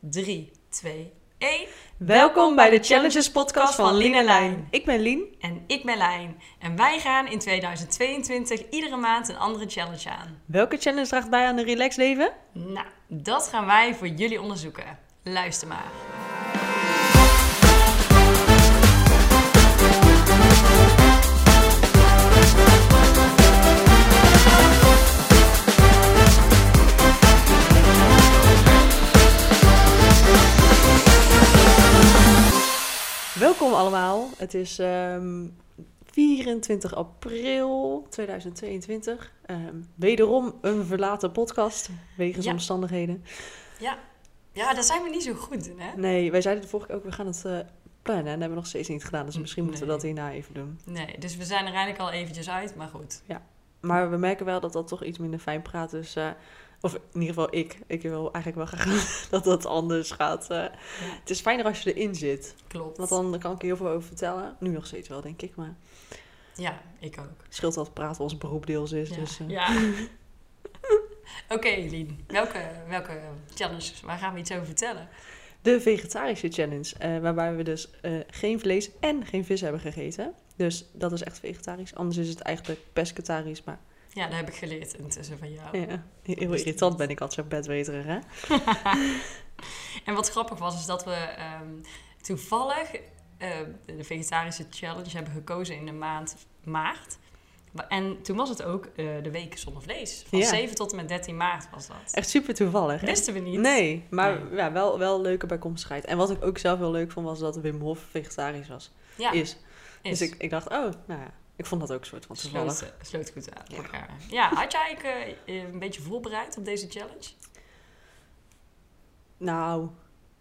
3, 2, 1. Welkom bij de Challenges podcast van Lien en Lijn. Ik ben Lien. En ik ben Lijn. En wij gaan in 2022 iedere maand een andere challenge aan. Welke challenge draagt bij aan een relaxed leven? Nou, dat gaan wij voor jullie onderzoeken. Luister maar. Welkom allemaal. Het is ehm, 24 april 2022. Ehm, wederom een verlaten podcast, wegens Ja. omstandigheden. Ja. ja, daar zijn we niet zo goed in, hè? Nee, wij zeiden de vorige keer ook, we gaan het eh, plannen. En dat hebben we nog steeds niet gedaan. Dus misschien moeten we dat hierna even doen. Nee, dus we zijn er eigenlijk al eventjes uit, maar goed. Maar we merken wel dat dat toch iets minder fijn praat. Dus, eh, of in ieder geval ik. Ik wil eigenlijk wel graag dat dat anders gaat. eh. Het is fijner als je erin zit. Klopt. Want dan kan ik er heel veel over vertellen. Nu nog steeds wel, denk ik. Maar Ja, ik ook. het scheelt dat praten ons beroep deels is. Ja. Dus, eh, ja. Oké, Lien. Welke, welke challenges? Waar gaan we iets over vertellen? De vegetarische challenge. eh, waarbij we dus geen vlees en geen vis hebben gegeten. Dus dat is echt vegetarisch. Anders is het eigenlijk pescetarisch. Maar Ja, dat heb ik geleerd intussen van jou. ja, heel irritant ben ik altijd zo bedweterig, hè? En wat grappig was, is dat we ehm, toevallig eh, de vegetarische challenge hebben gekozen in de maand maart. En toen was het ook eh, de week zonder vlees. Van Ja. 7 tot en met 13 maart was dat. Echt super toevallig, hè? Wisten we niet. Nee, maar Nee. Ja, wel, wel leuke bijkomstigheid. En wat ik ook zelf heel leuk vond, was dat Wim Hof vegetarisch was. Ja, Is. is. Dus ik, ik dacht, oh, nou ja. Ik vond dat ook een soort van toevallig. sloot, sloot goed aan Ja. elkaar. Ja, had jij eigenlijk eh, een beetje voorbereid op deze challenge? Nou,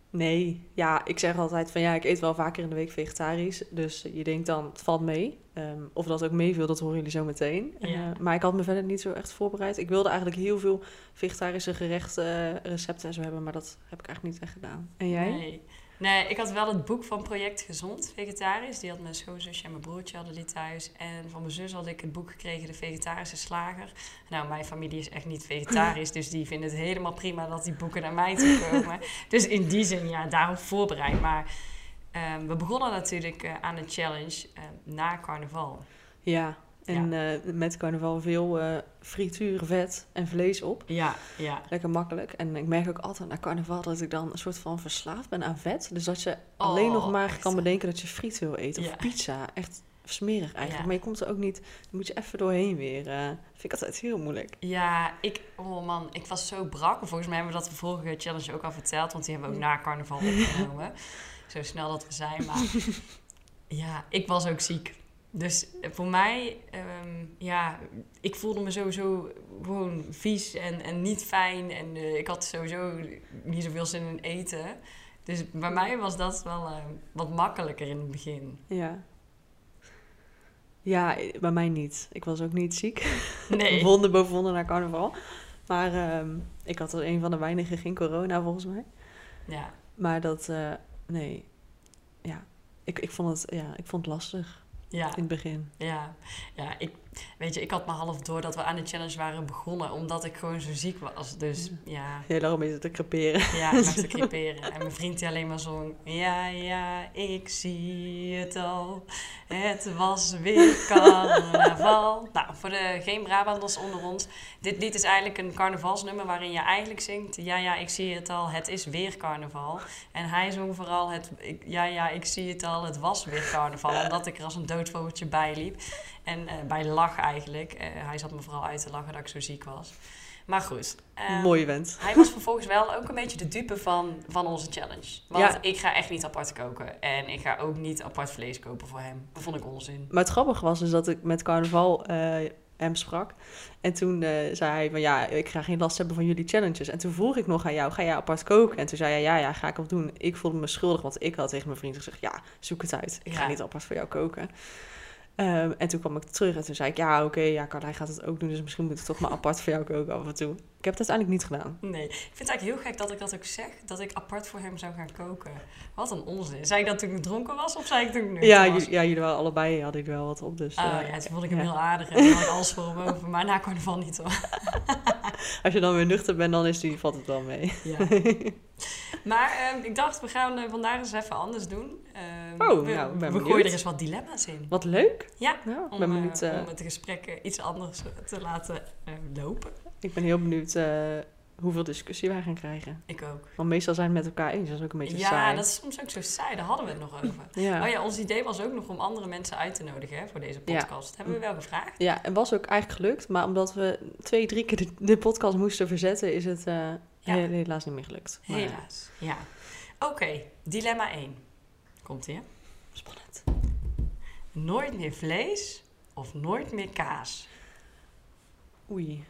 nee. Ja, ik zeg altijd van ja, ik eet wel vaker in de week vegetarisch. Dus je denkt dan, het valt mee. Ehm, of dat ook meeviel, dat horen jullie zo meteen. Ja. Eh, maar ik had me verder niet zo echt voorbereid. Ik wilde eigenlijk heel veel vegetarische gerechten, eh, recepten en zo hebben. Maar dat heb ik eigenlijk niet echt gedaan. En jij? Nee. Nee, ik had wel het boek van Project Gezond, vegetarisch. Die had mijn schoonzusje en mijn broertje hadden die thuis. En van mijn zus had ik het boek gekregen, De Vegetarische Slager. Nou, mijn familie is echt niet vegetarisch, dus die vinden het helemaal prima dat die boeken naar mij toe komen. dus in die zin, ja, daarop voorbereid. Maar ehm, we begonnen natuurlijk eh, aan een challenge eh, na carnaval. Ja. En eh, met carnaval veel eh frituur, vet en vlees op. Ja, ja. Lekker makkelijk. En ik merk ook altijd na carnaval dat ik dan een soort van verslaafd ben aan vet. Dus dat je Oh, alleen nog maar echt, kan bedenken dat je friet wil eten. Ja. Of pizza. Echt smerig eigenlijk. Ja. Maar je komt er ook niet... Dan moet je even doorheen weer. eh vind ik altijd heel moeilijk. Ja, ik, oh man, ik was zo brak. Volgens mij hebben we dat de vorige challenge ook al verteld, want die hebben we ook na carnaval opgenomen. zo snel dat we zijn. Maar ja, ik was ook ziek. Dus voor mij, ehm, ja, ik voelde me sowieso gewoon vies en, en niet fijn. En eh, ik had sowieso niet zoveel zin in eten. Dus bij mij was dat wel eh, wat makkelijker in het begin. Ja. Ja, bij mij niet. Ik was ook niet ziek. Nee. Wonden boven wonden naar carnaval. Maar ehm, ik had er een van de weinigen geen corona volgens mij. Ja, Maar dat... eh, nee. Ja. Ik, ik, vond het, ja, ik vond het lastig ja. in het begin. Ja, ja ik, weet je, ik had maar half door dat we aan de challenge waren begonnen, omdat ik gewoon zo ziek was. Dus ja, Heel lang bezig te creperen. ja, ik te creperen. En mijn vriend die alleen maar zong, ja, ja, ik zie het al. Het was weer carnaval. Nou, voor de geen Brabanders onder ons. Dit lied is eigenlijk een carnavalsnummer waarin je eigenlijk zingt, ja, ja, ik zie het al, het is weer carnaval. En hij zong vooral, het, ik, ja, ja, ik zie het al, het was weer carnaval. Omdat ik er als een doodvogeltje bij liep. En eh, bij lach eigenlijk. Eh, hij zat me vooral uit te lachen dat ik zo ziek was. Maar goed. ehm, Mooi vent. Hij was vervolgens wel ook een beetje de dupe van, van onze challenge. Want Ja. ik ga echt niet apart koken. En ik ga ook niet apart vlees kopen voor hem. Dat vond ik onzin. Maar het grappige was dus dat ik met carnaval eh, hem sprak. En toen eh, zei hij van ja, ik ga geen last hebben van jullie challenges. En toen vroeg ik nog aan jou, ga jij apart koken? En toen zei hij ja, ja, ga ik wel doen. Ik voelde me schuldig, want ik had tegen mijn vriend gezegd, ja, zoek het uit. Ik ga Ja. niet apart voor jou koken. Ehm, en toen kwam ik terug en toen zei ik, ja, oké, ja, Carlijn gaat het ook doen. Dus misschien moet ik toch maar apart voor jou koken af en toe. Ik heb het uiteindelijk niet gedaan. Nee, ik vind het eigenlijk heel gek dat ik dat ook zeg. Dat ik apart voor hem zou gaan koken. Wat een onzin. Zei ik dat toen ik dronken was of zei ik toen ik Ja, was? ja, jullie waren allebei, hadden jullie wel wat op. Dus Oh ja, toen vond ik hem ja. heel aardig en toen had ik alles voor hem over. Maar na carnaval niet hoor. als je dan weer nuchter bent, dan is die, valt het wel mee. Ja. Maar ehm, ik dacht, we gaan eh, vandaag eens even anders doen. Ehm, Oh, we, nou, ben we gooien er eens wat dilemma's in. Wat leuk. Ja, Nou, Om, ben eh, benieuwd, om het gesprek iets anders te laten lopen. Ik ben heel benieuwd eh, hoeveel discussie wij gaan krijgen. Ik ook. Want meestal zijn we het met elkaar eens. Dat is ook een beetje Ja, saai. dat is soms ook zo saai. Daar hadden we het nog over. ja. Oh ja, ons idee was ook nog om andere mensen uit te nodigen hè, voor deze Ja. podcast. Hebben we wel gevraagd? Ja, en was ook eigenlijk gelukt. Maar omdat we twee, drie keer de, de podcast moesten verzetten, is het eh, Ja. he- helaas niet meer gelukt. Maar, Helaas. Ja. Oké, dilemma 1. Komt ie, hè? Spannend. Nooit meer vlees of nooit meer kaas? Oei.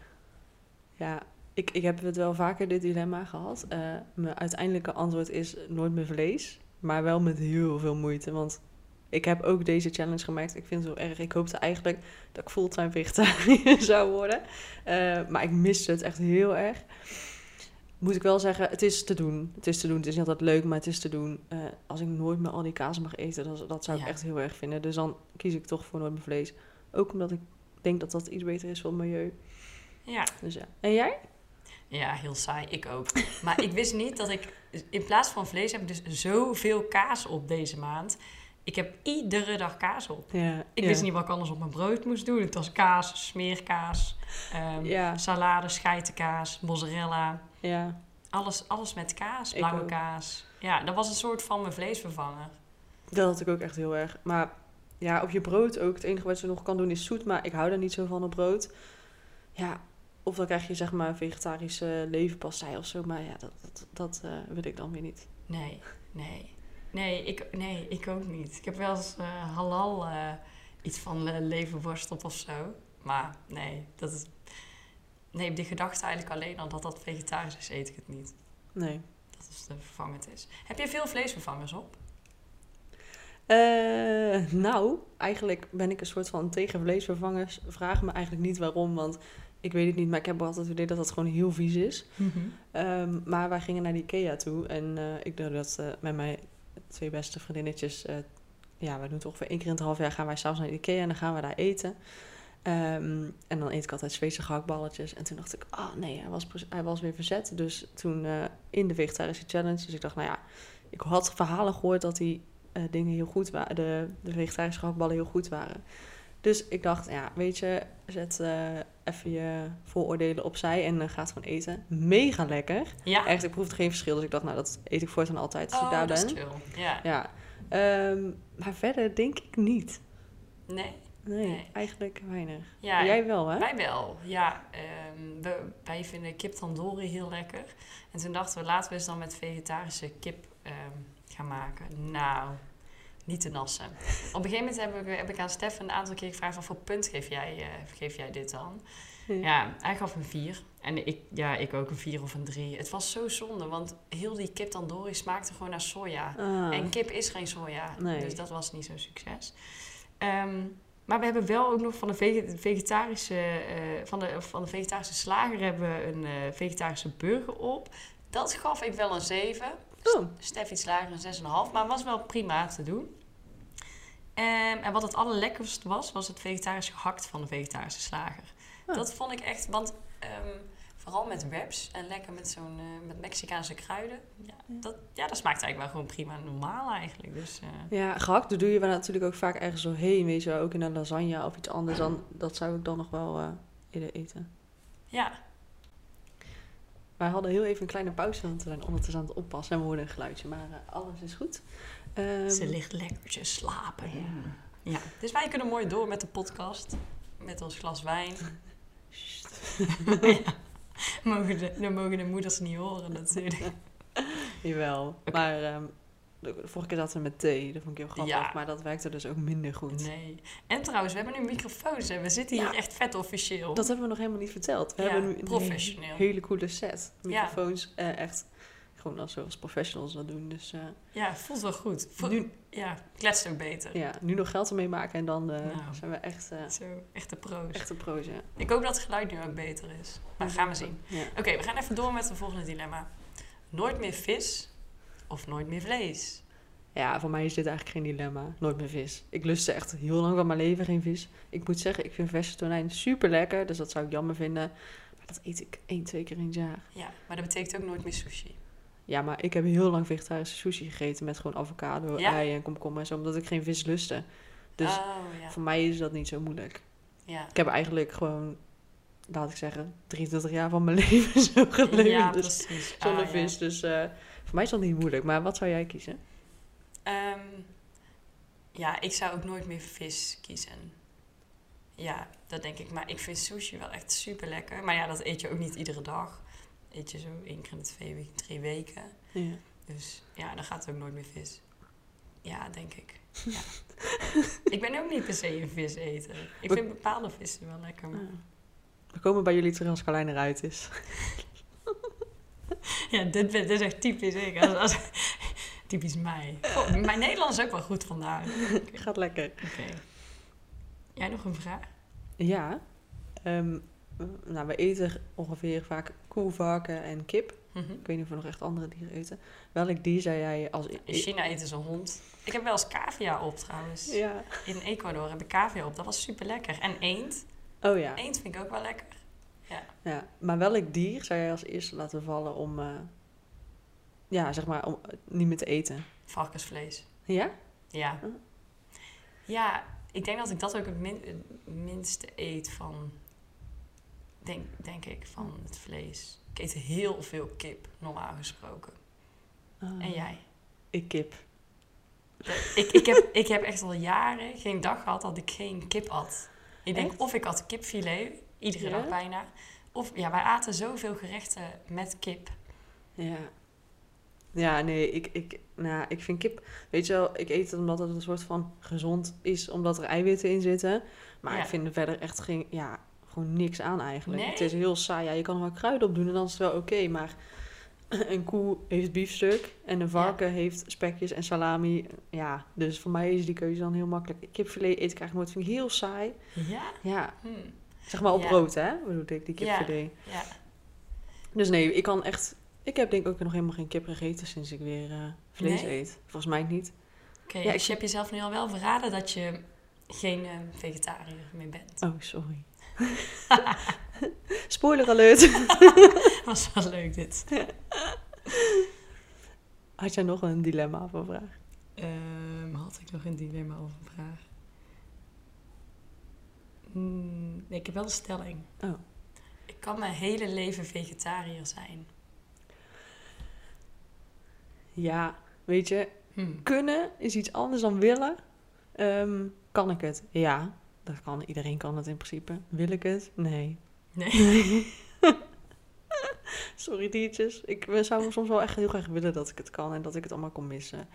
Ja, ik, ik heb het wel vaker dit dilemma gehad. Eh, mijn uiteindelijke antwoord is nooit meer vlees. Maar wel met heel veel moeite. Want ik heb ook deze challenge gemaakt. Ik vind het heel erg. Ik hoopte eigenlijk dat ik fulltime vegetariër zou worden. Eh, maar ik miste het echt heel erg. Moet ik wel zeggen, het is te doen. Het is te doen. Het is niet altijd leuk, maar het is te doen. Eh, als ik nooit meer al die kaas mag eten, dat, dat zou ik Ja. echt heel erg vinden. Dus dan kies ik toch voor nooit meer vlees. Ook omdat ik denk dat dat iets beter is voor het milieu. Ja. Dus ja. En jij? Ja, heel saai. Ik ook. Maar ik wist niet dat ik... In plaats van vlees heb ik dus zoveel kaas op deze maand. Ik heb iedere dag kaas op. Ja. Ik wist niet wat ik anders op mijn brood moest doen. Het was kaas, smeerkaas, ehm, Ja. salade, scheitenkaas, mozzarella. Ja. Alles, alles met kaas, blauwe kaas. Ja, dat was een soort van mijn vleesvervanger. Dat had ik ook echt heel erg. Maar ja, op je brood ook. Het enige wat je nog kan doen is zoet. Maar ik hou daar niet zo van op brood. Ja. Of dan krijg je zeg maar vegetarische leverpastei of zo. Maar ja, dat, dat, dat eh, wil ik dan weer niet. Nee, nee. Nee, ik, nee, ik ook niet. Ik heb wel eens eh, halal eh, iets van leverworst op of zo. Maar nee, dat is... Nee, de gedachte eigenlijk alleen al dat dat vegetarisch is, eet ik het niet. Nee. Dat is de vervangend is. Heb je veel vleesvervangers op? Nou, eigenlijk ben ik een soort van tegen vleesvervangers. Vraag me eigenlijk niet waarom, want ik weet het niet. Maar ik heb altijd het idee dat dat gewoon heel vies is. Ehm, maar wij gingen naar de Ikea toe. En eh, ik doe dat eh, met mijn twee beste vriendinnetjes. eh, ja, we doen het ongeveer één keer in het half jaar. Gaan wij s'avonds naar de Ikea en dan gaan we daar eten. Ehm, en dan eet ik altijd Zweedse gehaktballetjes. En toen dacht ik, ah nee, hij was, hij was weer verzet. Dus toen in de vegetarische challenge. Dus ik dacht, nou ja, ik had verhalen gehoord dat die dingen heel goed waren. De, de vegetarische gehaktballen heel goed waren. Dus ik dacht, ja, weet je, zet eh, even je vooroordelen opzij en uh, ga het gewoon eten. Mega lekker. Ja. Echt, ik proefde geen verschil. Dus ik dacht, nou, dat eet ik voortaan altijd als ik oh, daar dat ben. is chill. Ja. Ja. Ehm, maar verder denk ik niet. Nee? Nee, Nee. eigenlijk weinig. Ja, Jij wel, hè? Wij wel, ja. ehm, we, wij vinden kip tandoori heel lekker. En toen dachten we, laten we eens dan met vegetarische kip ehm, gaan maken. Nou, niet te nassen. Op een gegeven moment heb ik, heb ik aan Stef een aantal keer gevraagd... wat voor punt geef jij, eh, geef jij dit dan? Ja, hij gaf een 4. En ik, ja, ik ook een 4 of een 3. Het was zo zonde, want heel die kip tandoori smaakte gewoon naar soja. Ah, En kip is geen soja, Nee. dus dat was niet zo'n succes. Ehm, maar we hebben wel ook nog van de vege- vegetarische, eh, van de, van de vegetarische slager hebben we een eh, vegetarische burger op. Dat gaf ik wel een 7. Oh. Stef iets lager, een 6,5. Maar was wel prima te doen. Ehm, en wat het allerlekkerst was, was het vegetarisch gehakt van de vegetarische slager. Ah. Dat vond ik echt, want ehm, vooral met wraps en lekker met zo'n eh, met Mexicaanse kruiden. Ja, dat, ja, dat smaakt eigenlijk wel gewoon prima normaal eigenlijk. Dus eh, Ja, gehakt dat doe je wel natuurlijk ook vaak ergens doorheen. Weet je wel, ook in een lasagne of iets anders. Dan, dat zou ik dan nog wel eh eerder eten. ja, Wij hadden heel even een kleine pauze, want we zijn ondertussen aan het oppassen. En we hoorden een geluidje, maar alles is goed. Ehm, ze ligt lekker te slapen. ja. Ja, dus wij kunnen mooi door met de podcast. Met ons glas wijn. ja. mogen de, dan mogen de moeders niet horen natuurlijk. Jawel. Maar ehm, de vorige keer zaten we met thee. Dat vond ik heel grappig. Ja. Maar dat werkte dus ook minder goed. Nee. En trouwens, we hebben nu microfoons en we zitten hier Ja. echt vet officieel. Dat hebben we nog helemaal niet verteld. We Ja, hebben nu een professioneel. hele coole set. Microfoons. eh, echt gewoon als, zoals professionals dat doen. Dus eh, Ja, voelt wel goed. Voelt, nu, Ja, kletst ook beter. ja, nu nog geld ermee maken. En dan eh, Nou. zijn we echt, eh Zo, echte pro's. echte pro's. Ja. Ik hoop dat het geluid nu ook beter is. Maar gaan we zien. Ja. Oké, we gaan even door met het volgende dilemma. Nooit meer vis of nooit meer vlees? Ja, voor mij is dit eigenlijk geen dilemma. Nooit meer vis. Ik lustte echt heel lang van mijn leven geen vis. Ik moet zeggen, ik vind verse tonijn super lekker. Dus dat zou ik jammer vinden. Maar dat eet ik één, twee keer in het jaar. Ja, maar dat betekent ook nooit meer sushi. Ja, maar ik heb heel lang vegetarische sushi gegeten met gewoon avocado, Ja? ei en komkommer en zo, omdat ik geen vis lustte. Dus oh, ja. voor mij is dat niet zo moeilijk. ja. Ik heb eigenlijk gewoon, laat ik zeggen, 23 jaar van mijn leven zo geleefd. Ja, dus precies. zonder Ah, vis. Dus eh, voor mij is dat niet moeilijk. Maar wat zou jij kiezen? Ehm, ja, ik zou ook nooit meer vis kiezen. Ja, dat denk ik. Maar ik vind sushi wel echt super lekker. Maar ja, dat eet je ook niet iedere dag. Eet je zo één keer in de twee weken, drie weken. Ja. Dus ja, dan gaat het ook nooit meer vis. Ja, denk ik. Ja. ik ben ook niet per se een vis eten. Ik vind bepaalde vissen wel lekker. Maar... We komen bij jullie terug als Carlijn eruit is. Ja, dit, is echt typisch ik. Als, als- typisch mij. Oh, mijn Nederlands is ook wel goed vandaag. Oké. Gaat lekker. Jij nog een vraag? Ja. Ehm, nou, we eten ongeveer vaak koe, varken en kip. Mhm. Ik weet niet of we nog echt andere dieren eten. Welk dier zou jij als... In China eten ze hond. Ik heb wel eens cavia op trouwens. Ja. In Ecuador heb ik cavia op. Dat was super lekker. En eend. Oh ja. Eend vind ik ook wel lekker. ja. Maar welk dier zou jij als eerste laten vallen om... eh, ja, zeg maar, om het niet meer te eten? Varkensvlees. Ja? Ja. Oh. Ja, ik denk dat ik dat ook het, min- het minste eet van... Denk, denk ik, van het vlees. Ik eet heel veel kip, normaal gesproken. Ah, En jij? Ik kip. Ik, ik, heb, ik heb echt al jaren geen dag gehad dat ik geen kip at. Ik denk Echt? of ik had kipfilet, iedere Ja? dag bijna. Of ja, wij aten zoveel gerechten met kip. Ja. Ja, nee, ik, ik, nou, ik vind kip... Weet je wel, ik eet het omdat het een soort van gezond is, omdat er eiwitten in zitten. Maar Ja. ik vind er verder echt geen... Ja, gewoon niks aan eigenlijk. Nee? Het is heel saai. Ja, je kan er wel kruiden op doen en dan is het wel oké. maar een koe heeft biefstuk en een varken heeft spekjes en salami. Ja, dus voor mij is die keuze dan heel makkelijk. Kipfilet eet ik eigenlijk nooit. Vind ik heel saai. Ja? Ja, Hm. zeg maar op Ja. brood, hè? Bedoel ik, die kipfilet. Ja. Dus nee, ik kan echt... Ik heb denk ik ook nog helemaal geen kip gegeten sinds ik weer eh, vlees Nee? eet. Volgens mij niet. Oké, Ja, dus ik- je hebt jezelf nu al wel verraden dat je geen eh, vegetariër meer bent. Oh, sorry. Spoiler alert. Was wel leuk dit. Had jij nog een dilemma of een vraag? Ehm, had ik nog een dilemma of een vraag? Hmm, nee, ik heb wel een stelling. Oh. Ik kan mijn hele leven vegetariër zijn. Ja, weet je, Hmm. kunnen is iets anders dan willen. Ehm, kan ik het? Ja, dat kan. Iedereen kan het in principe. Wil ik het? Nee. Nee. Sorry diertjes. Ik zou soms wel echt heel graag willen dat ik het kan en dat ik het allemaal kon missen.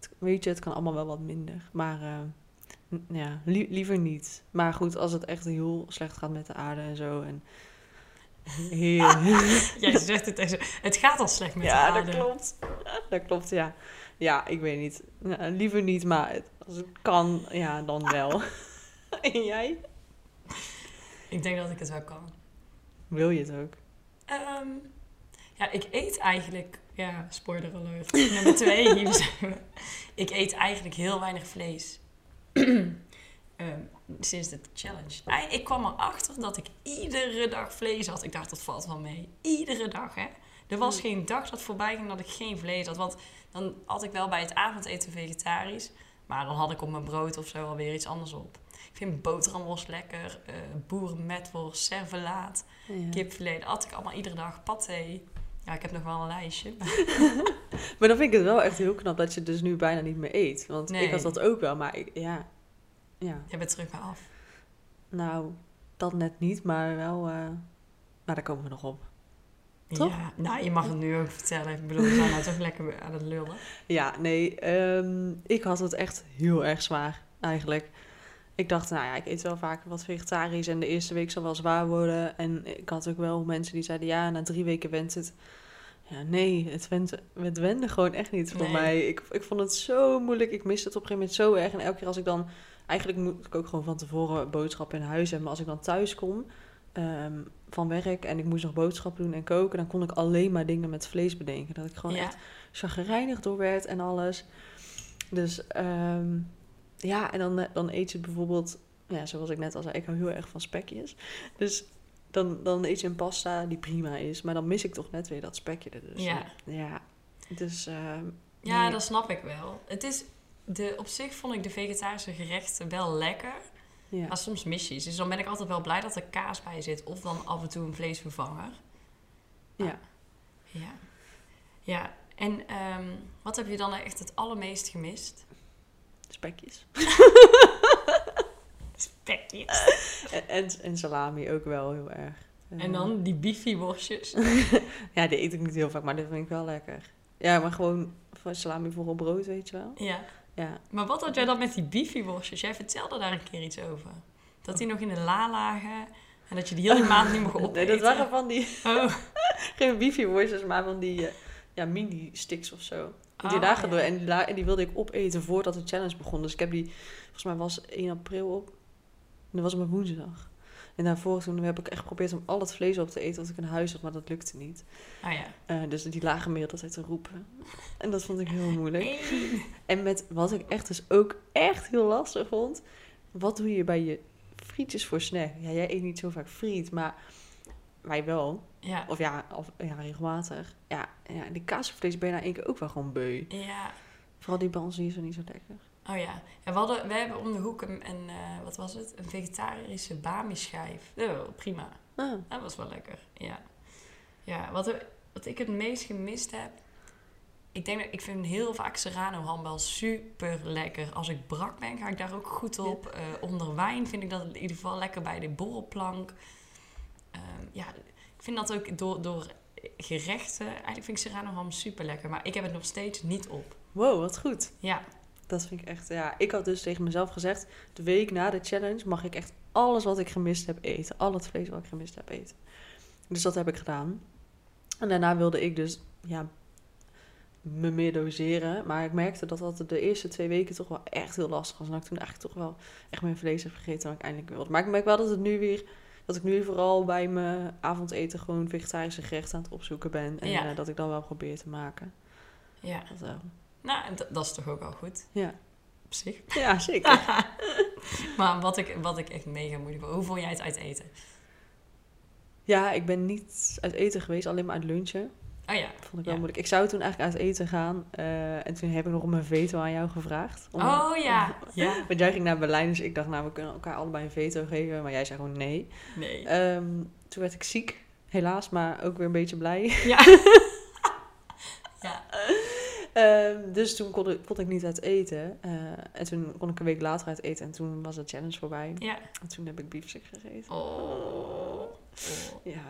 Het- weet je, het kan allemaal wel wat minder. Maar eh, ja, li- liever niet. Maar goed, als het echt heel slecht gaat met de aarde en zo. En. Jij zegt het echt. Het gaat al slecht met ja, de aarde. dat klopt. Dat klopt, ja. Ja, ik weet niet. Ja, liever niet, maar het- als het kan, ja, dan wel. en jij? Ik denk dat ik het wel kan. Wil je het ook? Ehm, ja, ik eet eigenlijk... Ja, spoiler alert. Nummer twee, hier zijn we. Ik eet eigenlijk heel weinig vlees. Ehm, sinds de challenge. Ik kwam erachter dat ik iedere dag vlees had. Ik dacht, dat valt wel mee. Iedere dag, hè. Er was Hmm. geen dag dat voorbij ging dat ik geen vlees had. Want dan had ik wel bij het avondeten vegetarisch. Maar dan had ik op mijn brood of zo alweer iets anders op. Ik vind boterhamworst lekker. eh boerenmetworst, servelaat. Ja. Kipfilet, at ik allemaal iedere dag. Paté. Ja, ik heb nog wel een lijstje. Maar dan vind ik het wel echt heel knap dat je dus nu bijna niet meer eet. Want Nee. ik had dat ook wel, maar ik, ja. Ja, Je bent terug bij af. nou, dat net niet, maar wel... eh maar daar komen we nog op. Toch? Ja, nou, je mag het nu ook vertellen. Ik bedoel, we zijn nou toch lekker aan het lullen. Ja, nee, ehm, ik had het echt heel erg zwaar, eigenlijk. Ik dacht, nou ja, ik eet wel vaak wat vegetarisch en de eerste week zal wel zwaar worden. En ik had ook wel mensen die zeiden, ja, na drie weken went het. Ja, nee, het, went, het wende gewoon echt niet voor Nee. mij. Ik, ik vond het zo moeilijk, ik miste het op een gegeven moment zo erg. En elke keer als ik dan, eigenlijk moet ik ook gewoon van tevoren boodschappen in huis hebben. Maar als ik dan thuis kom ehm, van werk en ik moest nog boodschappen doen en koken, dan kon ik alleen maar dingen met vlees bedenken. Dat ik gewoon ja. echt chagrijnig door werd en alles. Dus ehm, ja, en dan, eh, dan eet je bijvoorbeeld, ja, zoals ik net al zei, ik hou heel erg van spekjes. Dus dan, dan eet je een pasta die prima is, maar dan mis ik toch net weer dat spekje er dus. Ja. ja, Dus eh, Ja, Nee. dat snap ik wel. Het is, de, op zich vond ik de vegetarische gerechten wel lekker. ja. Maar soms mis je iets. Dus dan ben ik altijd wel blij dat er kaas bij zit. Of dan af en toe een vleesvervanger. Ja. Ja. Ja. En ehm, wat heb je dan echt het allermeest gemist? Spekjes. Spekjes. En, en, en salami ook wel heel erg. En dan die bifi-worstjes. Ja, die eet ik niet heel vaak, maar dat vind ik wel lekker. Ja, maar gewoon salami voor op brood, weet je wel. Ja. Ja, Maar wat had jij dan met die bifi-worstjes? Jij vertelde daar een keer iets over. Dat die nog in de la lagen. En dat je die hele maand niet mocht opeten. nee, dat waren van die, Oh. geen wifi worstjes, maar van die eh, ja, mini-sticks of zo. Die Oh, lagen ja. en die, la- en die wilde ik opeten voordat de challenge begon. Dus ik heb die, volgens mij was 1 april op. En dat was op een woensdag. En daarvoor toen heb ik echt geprobeerd om al het vlees op te eten wat ik in huis had, maar dat lukte niet. Oh ja. Eh, dus die lagen meer altijd te roepen. En dat vond ik heel moeilijk. Hey. En met wat ik echt dus ook echt heel lastig vond. Wat doe je bij je frietjes voor snack? Ja, jij eet niet zo vaak friet, maar wij wel. Ja. Of ja, of, ja regelmatig. Ja, ja, die kaasvlees ben je na één keer ook wel gewoon beu. Ja. Vooral die die is zo niet zo lekker. Oh ja. En we, hadden, we hebben om de hoek een, een eh, wat was het? Een vegetarische bami-schijf. Oh, prima. Ah, Dat was wel lekker. Ja. Ja, wat, er- wat ik het meest gemist heb... Ik denk dat ik vind heel vaak Serrano handbal super lekker. Als ik brak ben, ga ik daar ook goed op. Eh, onder wijn vind ik dat in ieder geval lekker bij de borrelplank. Ehm, ja, vind dat ook door, door gerechten... Eigenlijk vind ik Serrano ham super lekker. Maar ik heb het nog steeds niet op. wow, wat goed. Ja, Dat vind ik echt, ja. Ik had dus tegen mezelf gezegd, de week na de challenge mag ik echt alles wat ik gemist heb eten. Al het vlees wat ik gemist heb eten. Dus dat heb ik gedaan. En daarna wilde ik dus, ja, me meer doseren. Maar ik merkte dat dat de eerste twee weken toch wel echt heel lastig was. En dat ik toen eigenlijk toch wel echt mijn vlees heb gegeten wat ik eindelijk wilde. Maar ik merk wel dat het nu weer, dat ik nu vooral bij mijn avondeten gewoon vegetarische gerechten aan het opzoeken ben. En Ja. eh, dat ik dan wel probeer te maken. ja. Wel. Nou, dat- dat is toch ook al goed. Ja. Op zich. ja, zeker. Maar wat ik, wat ik echt mega moeilijk vond. Hoe vond jij het uit eten? Ja, ik ben niet uit eten geweest, alleen maar uit lunchen. Oh ja. Vond ik wel Ja. moeilijk. Ik zou toen eigenlijk uit eten gaan. eh, en toen heb ik nog om een veto aan jou gevraagd. Om- Oh ja. Ja. Want jij ging naar Berlijn, dus ik dacht, nou, we kunnen elkaar allebei een veto geven. Maar jij zei gewoon nee. Nee. Ehm, toen werd ik ziek, helaas, maar ook weer een beetje blij. Ja. ja. Ehm, dus toen kon ik, kon ik niet uit eten. Eh, en toen kon ik een week later uit eten. En toen was de challenge voorbij. Ja. En toen heb ik biefstuk gegeten. Oh. oh. Ja.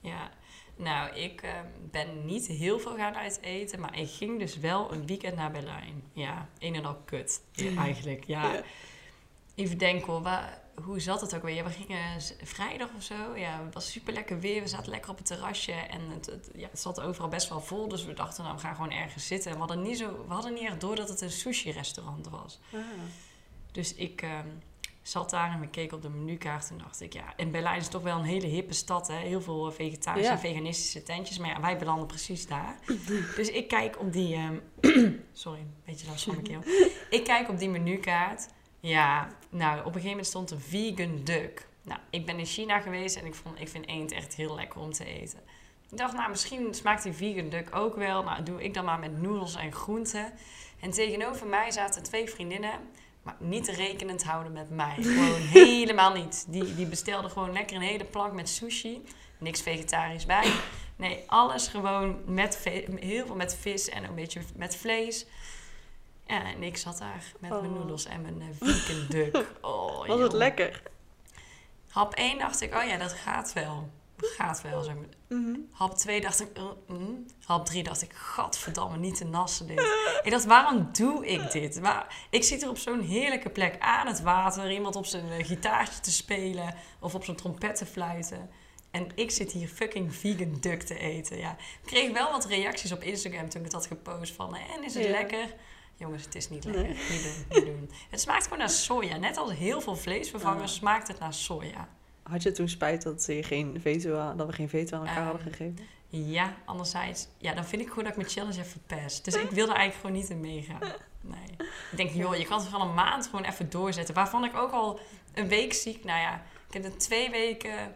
Ja. Nou, ik ehm, ben niet heel veel gaan uit eten, maar ik ging dus wel een weekend naar Berlijn. Ja, een en al kut. Eigenlijk, ja. Ja. Even denken hoor, waar, hoe zat het ook weer? Ja, we gingen vrijdag of zo. Ja, het was super lekker weer. We zaten lekker op het terrasje en het, het- ja, het zat overal best wel vol. Dus we dachten, nou, we gaan gewoon ergens zitten. En we hadden niet, zo, we hadden niet echt door dat het een sushi-restaurant was. Ah. Dus ik ehm, zat daar en ik keek op de menukaart en dacht ik, ja, in Berlijn is toch wel een hele hippe stad, hè? Heel veel eh, vegetarische Ja. en veganistische tentjes, maar ja, wij belanden precies daar. dus ik kijk op die, ehm, sorry, een beetje last van mijn keel. ik kijk op die menukaart. Ja, nou, op een gegeven moment stond er vegan duck. Nou, ik ben in China geweest en ik, vond, ik vind eend echt heel lekker om te eten. Ik dacht, nou, misschien smaakt die vegan duck ook wel. Nou, doe ik dan maar met noedels en groenten. En tegenover mij zaten twee vriendinnen, maar niet rekenend houden met mij. Gewoon helemaal niet. Die, die bestelden gewoon lekker een hele plank met sushi. Niks vegetarisch bij. Nee, alles gewoon met heel veel met vis en een beetje met vlees. Ja, en ik zat daar met mijn Oh. noedels en mijn eh, vegan duck. Oh, Was het lekker? Hap 1 dacht ik, oh ja, dat gaat wel. Gaat wel. Zeg maar. Mhm. Hap 2 dacht ik, uh, mm. hap 3 dacht ik, gadverdamme, niet te nassen dit. ik dacht, waarom doe ik dit? Maar ik zit er op zo'n heerlijke plek aan het water, iemand op zijn eh, gitaartje te spelen of op zijn trompet te fluiten. En ik zit hier fucking vegan duck te eten. Ja. Ik kreeg wel wat reacties op Instagram toen ik het had gepost van, eh, en is het Ja. lekker? Jongens, het is niet lekker. Nee. Niet doen, niet doen. Het smaakt gewoon naar soja. Net als heel veel vleesvervangers Ah. smaakt het naar soja. Had je toen spijt dat, je geen veto, aan- dat we geen veto aan elkaar Ehm, hadden gegeven? Ja, anderzijds, ja, dan vind ik gewoon dat ik mijn challenge heb verpest. Dus ik wil er eigenlijk gewoon niet in meegaan. Nee. Ik denk, joh, je kan het gewoon een maand gewoon even doorzetten. Waarvan ik ook al een week ziek, nou ja, ik heb er twee weken,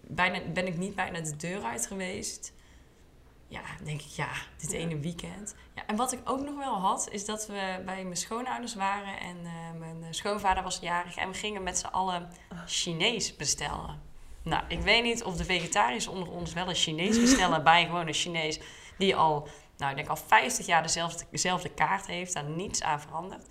bijna, ben ik niet bijna de deur uit geweest. Ja, denk ik, ja, dit ene weekend. Ja, en wat ik ook nog wel had, is dat we bij mijn schoonouders waren en eh, mijn schoonvader was jarig en we gingen met z'n allen Chinees bestellen. Nou, ik weet niet of de vegetariërs onder ons wel een Chinees bestellen bij gewoon een Chinees die al, nou, ik denk al 50 jaar dezelfde, dezelfde kaart heeft, daar niets aan veranderd.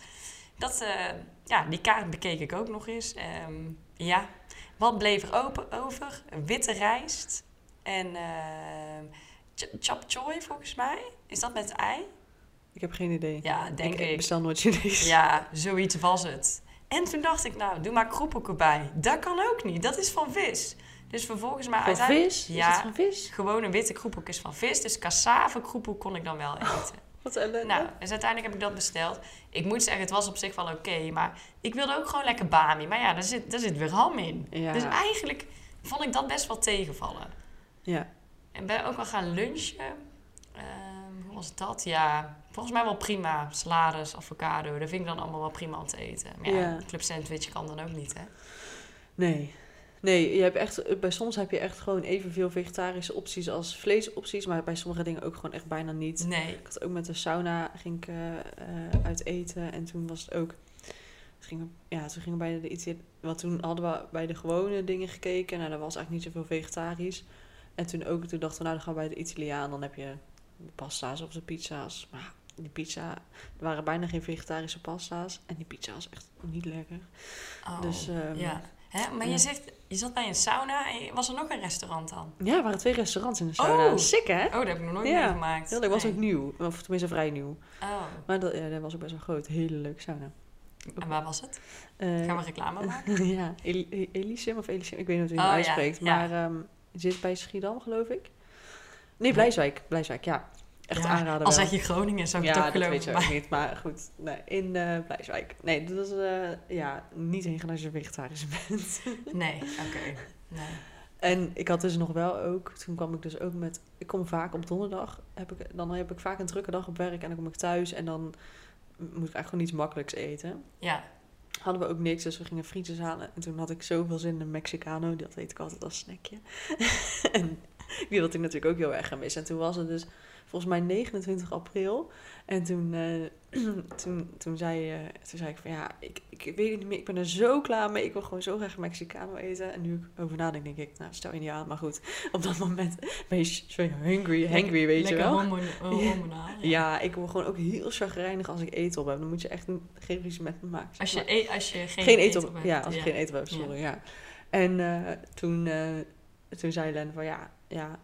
Dat, eh, ja, die kaart bekeek ik ook nog eens. Ehm, ja, wat bleef er open, over? Witte rijst en ehm ch- chap choy volgens mij. Is dat met ei? Ik heb geen idee. Ja, denk ik, ik. bestel nooit Chinees. Ja, zoiets was het. En toen dacht ik, nou, doe maar kroepelkoek bij. Dat kan ook niet, dat is van vis. Dus vervolgens maar Van uiteindelijk... vis? Is Ja. het van vis? Gewoon een witte kroepelkoek is van vis. Dus cassave kroepelkoek kon ik dan wel eten. Wat ellende. Nou, dus uiteindelijk heb ik dat besteld. Ik moet zeggen, het was op zich wel oké. maar ik wilde ook gewoon lekker bami. Maar ja, daar zit, daar zit weer ham in. ja. Dus eigenlijk vond ik dat best wel tegenvallen. ja. En ben ook wel gaan lunchen. Ehm, hoe was dat? Ja, volgens mij wel prima. Salades, avocado, dat vind ik dan allemaal wel prima om te eten. Maar ja, Ja. een club sandwich kan dan ook niet, hè? Nee. Nee, je hebt echt, bij soms heb je echt gewoon evenveel vegetarische opties als vleesopties. Maar bij sommige dingen ook gewoon echt bijna niet. Nee. Ik had ook met de sauna ging ik eh, eh, uit eten. En toen was het ook... Toen gingen, ja, toen gingen we bij de. Want toen hadden we bij de gewone dingen gekeken. Nou, daar was eigenlijk niet zoveel vegetarisch. En toen ook, toen dachten we, nou, dan gaan we bij de Italiaan. Dan heb je de pasta's of de pizza's. Maar die pizza... Er waren bijna geen vegetarische pasta's. En die pizza was echt niet lekker. Oh, Dus, ehm, ja. Hè? Maar ja. je zegt, je zat bij een sauna en was er nog een restaurant dan? Ja, er waren twee restaurants in de sauna. Oh. Sick, hè? Oh, dat heb ik nog nooit Ja. meegemaakt. Ja, dat was Nee. ook nieuw. Of tenminste vrij nieuw. Oh, Maar dat, ja, dat was ook best wel groot. Hele leuke sauna. en waar was het? Eh, Gaan we reclame maken? ja, El- Elysium of Elysium, ik weet niet hoe je Oh, het ja, uitspreekt. Maar ehm, zit bij Schiedam, geloof ik. Nee, Blijswijk. Blijswijk, ja. Echt Ja, aanraden Al wel. zeg je Groningen, zou ik ja, het ook dat geloven. weet je ook niet. Maar goed, nee, in eh Blijswijk. Nee, dat was eh, ja, niet heen gaan als je vegetarisch bent. Nee, oké. Nee. En ik had dus nog wel ook, toen kwam ik dus ook met, ik kom vaak op donderdag, heb ik, dan heb ik vaak een drukke dag op werk en dan kom ik thuis en dan moet ik eigenlijk gewoon iets makkelijks eten. Ja, Hadden we ook niks, dus we gingen frietjes halen. En toen had ik zoveel zin in een Mexicano, dat eet ik altijd als snackje. en die had ik natuurlijk ook heel erg gemist. En toen was het dus volgens mij 29 april. En toen, eh, toen, toen, zei, toen zei ik van ja, ik, ik weet het niet meer, ik ben er zo klaar mee. Ik wil gewoon zo graag Mexicano eten. En nu ik over nadenk, denk ik, nou stel je niet aan. Maar goed, op dat moment ben je zo hungry, hangry, weet je wel. oh, hormonaal. Ja. Ja, ik word gewoon ook heel chagrijnig als ik eten op heb. Dan moet je echt een- geen ruzie met me maken. Als maar. je, e- als je geen, Geen, eten op, hebt, ja, als ik geen eten heb, sorry, ja. En eh, toen, toen zei Len van ja, ja,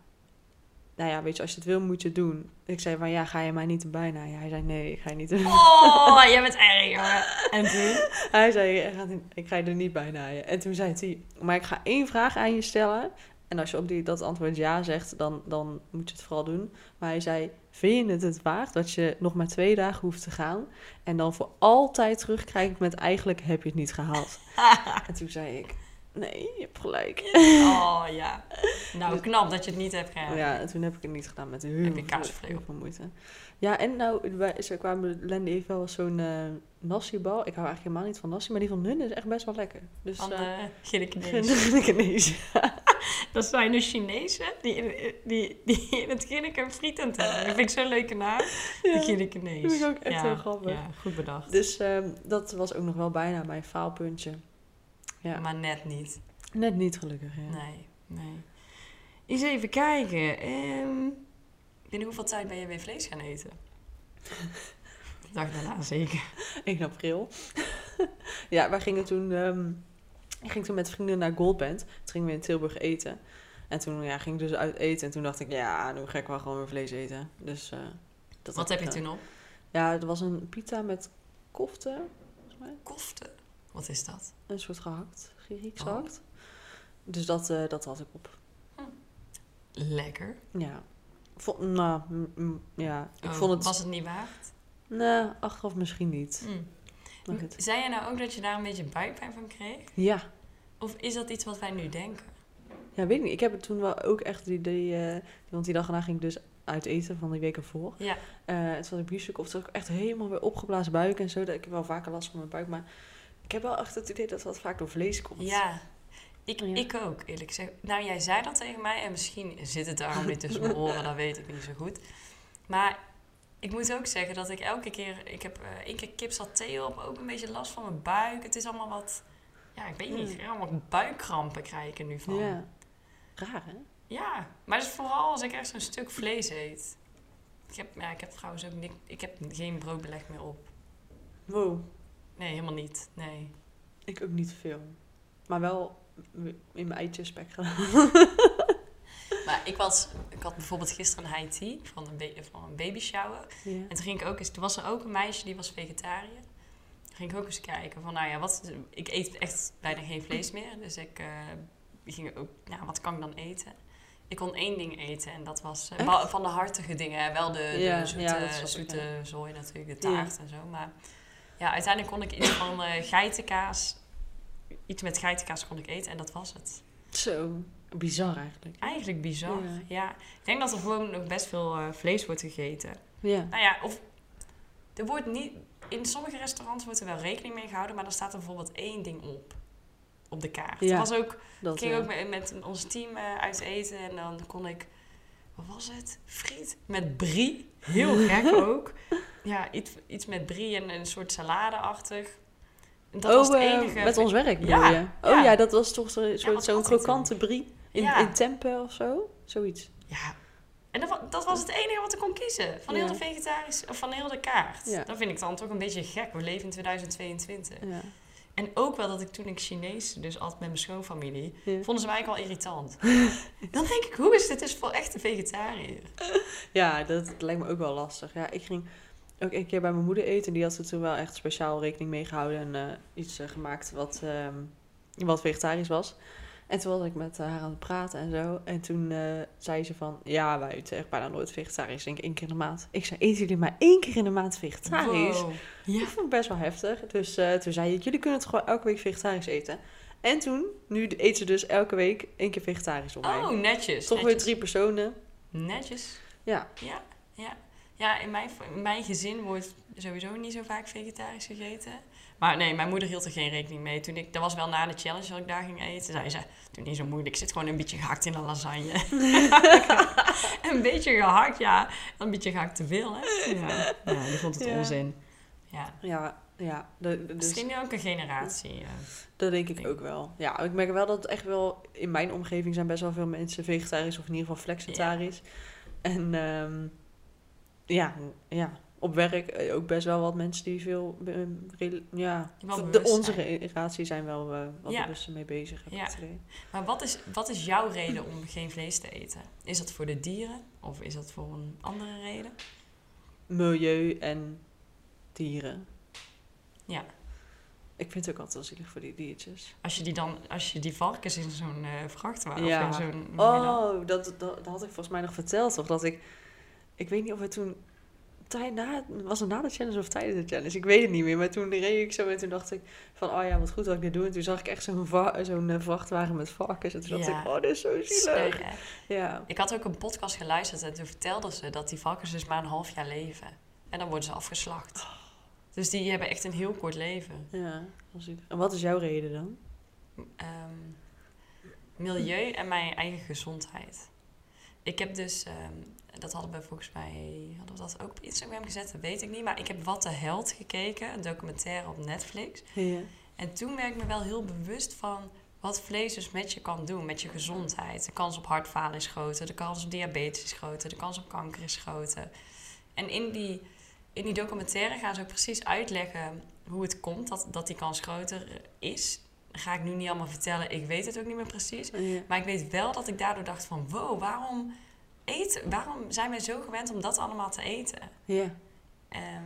nou ja, weet je, als je het wil, moet je het doen. Ik zei van ja, ga je mij niet erbij na? Ja, hij zei nee, ik ga je niet erbij. Oh, jij bent erg, jongen. En toen? Hij zei, "Ik ga- ik ga je er niet bij naaien. En toen zei hij, maar ik ga één vraag aan je stellen. En als je op die, dat antwoord ja zegt, dan, dan moet je het vooral doen. Maar hij zei, vind je het het waard dat je nog maar twee dagen hoeft te gaan... en dan voor altijd terugkrijgt met eigenlijk heb je het niet gehaald. en toen zei ik, nee, je hebt gelijk. Oh, ja. Nou, knap dat je het niet hebt gedaan. Ja, en toen heb ik het niet gedaan met heel, Heb je veel, heel veel moeite. Ja, en nou, wij, ze kwamen, Len heeft wel zo'n eh nasi-bal. Ik hou eigenlijk helemaal niet van nasi, maar die van hun is echt best wel lekker. Dus, Van eh, de Ginnekenees. Ginnekenees. Dat zijn de Chinezen die, in- die, die in het Ginneke frietend hebben. Dat vind ik zo'n leuke naam. De Ja. Ginnekenees. Dat vind ik ook echt ja, heel grappig. Ja, goed bedacht. Dus ehm, dat was ook nog wel bijna mijn faalpuntje. Ja, Maar net niet. net niet gelukkig. Ja. Nee, nee. Eens even kijken. Ehm, binnen hoeveel tijd ben je weer vlees gaan eten? Dag daarna zeker. 1 april. ja, wij gingen toen... ehm, ik ging toen met vrienden naar Goldband. Toen gingen we in Tilburg eten. En toen ja, ging ik dus uit eten. En toen dacht ik, ja, nu ga ik wel gewoon weer vlees eten. Dus eh, dat Wat heb je toen op? Ja, er was een pita met kofte. Volgens mij. Kofte. Wat is dat? Een soort gehakt. Grieks Oh. gehakt. Dus dat, eh, dat had ik op. Lekker. Ja. Vo- nou, ja. Ik Oh, vond het... Was het niet waard? Nou, achteraf misschien niet. Mm. Zei jij nou ook dat je daar een beetje buikpijn van kreeg? Ja. Of is dat iets wat wij nu denken? Ja, weet ik niet. Ik heb het toen wel ook echt die idee... eh, want die dag erna ging ik dus uit eten van die weken voor. Ja. Eh het was ik biefstuk of het was ook echt helemaal weer opgeblazen buik en zo. Dat ik heb wel vaker last van mijn buik. Maar ik heb wel echt het idee dat dat vaak door vlees komt. Ja. Ik, Ja. ik ook, eerlijk gezegd. Nou, jij zei dat tegen mij en misschien zit het daarom niet tussen mijn oren, dat weet ik niet zo goed. Maar ik moet ook zeggen dat ik elke keer... Ik heb eh, één keer kipsaté op, ook een beetje last van mijn buik. Het is allemaal wat... Ja, ik weet niet, allemaal buikkrampen krijg ik er nu van. Ja. Raar, hè? Ja, maar dat is vooral als ik echt zo'n stuk vlees eet. Ik heb, ja, ik heb trouwens ook niks, ik heb geen broodbeleg meer op. Wow. Nee, helemaal niet. Nee. Ik ook niet veel. Maar wel in mijn eitjes spek gedaan. Maar ik, was, ik had bijvoorbeeld gisteren een high tea van een, ba- van een baby shower. Ja. En toen ging ik ook eens, toen was er ook een meisje die was vegetariër. Toen ging ik ook eens kijken van, nou ja, wat, ik eet echt bijna geen vlees meer. Dus ik eh, ging ook, nou, wat kan ik dan eten? Ik kon één ding eten en dat was eh, van de hartige dingen. Wel de, zoete, ja, zoete zooi natuurlijk, de taart en zo. Maar ja, uiteindelijk kon ik iets van eh, geitenkaas, iets met geitenkaas kon ik eten en dat was het. Zo. Bizar eigenlijk. Eigenlijk bizar, Ja. ja. Ik denk dat er gewoon nog best veel eh, vlees wordt gegeten. Ja. Nou ja, of er wordt niet. In sommige restaurants wordt er wel rekening mee gehouden, maar dan staat er bijvoorbeeld één ding op. Op de kaart. Ja, was ook, Dat, ging ook met, met ons team eh, uit eten en dan kon ik. Wat was het? Friet met brie. Heel gek ook. Ja, iets, iets met brie en een soort salade-achtig. Dat oh, was het eh, enige. met ons werk bedoel Ja, je? Oh ja. ja, dat was toch zo- zo'n had ik krokante brie in, Ja. in tempe of zo? Zoiets. Ja. En dat, dat was het enige wat ik kon kiezen. Van heel Ja. de vegetarische, of van heel de kaart. Ja. Dat vind ik dan toch een beetje gek. We leven in 2022. Ja. En ook wel dat ik toen ik Chinees dus at met mijn schoonfamilie, Ja. vonden ze mij eigenlijk al irritant. Dan denk ik, hoe is dit dus voor echte vegetariër? Ja, dat, dat lijkt me ook wel lastig. Ja, ik ging ook een keer bij mijn moeder eten. En die had er toen wel echt speciaal rekening mee gehouden. En eh, iets eh, gemaakt wat, ehm, wat vegetarisch was. En toen was ik met eh, haar aan het praten en zo. En toen zei ze van... Ja, wij eten echt bijna nooit vegetarisch. Ik denk één keer in de maand. Ik zei, eten jullie maar één keer in de maand vegetarisch? Wow. Ik vond het best wel heftig. Dus toen zei ik, jullie kunnen het gewoon elke week vegetarisch eten. En toen, nu eten ze dus elke week één keer vegetarisch op mij. Oh, netjes. Toch weer drie personen. Netjes. Ja. Ja, ja. Ja, in mijn, in mijn gezin wordt sowieso niet zo vaak vegetarisch gegeten. Maar nee, mijn moeder hield er geen rekening mee. Toen ik, dat was wel na de challenge dat ik daar ging eten. Zei ze, doe niet zo moeilijk. Ik zit gewoon een beetje gehakt in een lasagne. een beetje gehakt, ja. Een beetje gehakt te veel, hè. Ja, ja die vond het Ja. onzin. Ja. Ja, ja. De, de- dus, Misschien ook een generatie. dat denk ik Denk- ook wel. Ja, ik merk wel dat echt wel... In mijn omgeving zijn best wel veel mensen vegetarisch... of in ieder geval flexitarisch. En ehm, ja, ja, op werk eh, ook best wel wat mensen die veel... eh, rela- ja, de, onze generatie zijn wel eh wat Ja. bewust mee bezig. Ja. Maar wat is, wat is jouw reden om geen vlees te eten? Is dat voor de dieren? Of is dat voor een andere reden? Milieu en dieren. Ja. Ik vind het ook altijd wel zielig voor die diertjes. Als je die dan, als je die varkens in zo'n eh vrachtwagen Ja. of in zo'n... Oh, dat, dat, dat had ik volgens mij nog verteld, toch? Dat ik... Ik weet niet of het toen... Tijd na, was het na de challenge of tijdens de challenge? Ik weet het niet meer. Maar toen reed ik zo en toen dacht ik van... Oh ja, wat goed dat ik dit doe. En toen zag ik echt zo'n va- zo'n eh, vrachtwagen met varkens. En toen dacht ik, oh, dit is zo zielig. Ja. Ik had ook een podcast geluisterd en toen vertelden ze dat die varkens dus maar een half jaar leven. En dan worden ze afgeslacht. Dus die hebben echt een heel kort leven. Ja. En wat is jouw reden dan? Ehm, milieu en mijn eigen gezondheid. Ik heb dus, ehm, dat hadden we volgens mij, hadden we dat ook op Instagram gezet, dat weet ik niet. Maar ik heb Wat de Held gekeken, een documentaire op Netflix. Ja. En toen werd ik me wel heel bewust van wat vlees dus met je kan doen, met je gezondheid. De kans op hartfalen is groter, de kans op diabetes is groter, de kans op kanker is groter. En in die, in die documentaire gaan ze ook precies uitleggen hoe het komt dat, dat die kans groter is. Ga ik nu niet allemaal vertellen, ik weet het ook niet meer precies. Ja. Maar ik weet wel dat ik daardoor dacht van, wow, waarom, eten, waarom zijn wij zo gewend om dat allemaal te eten? Ja. Ehm,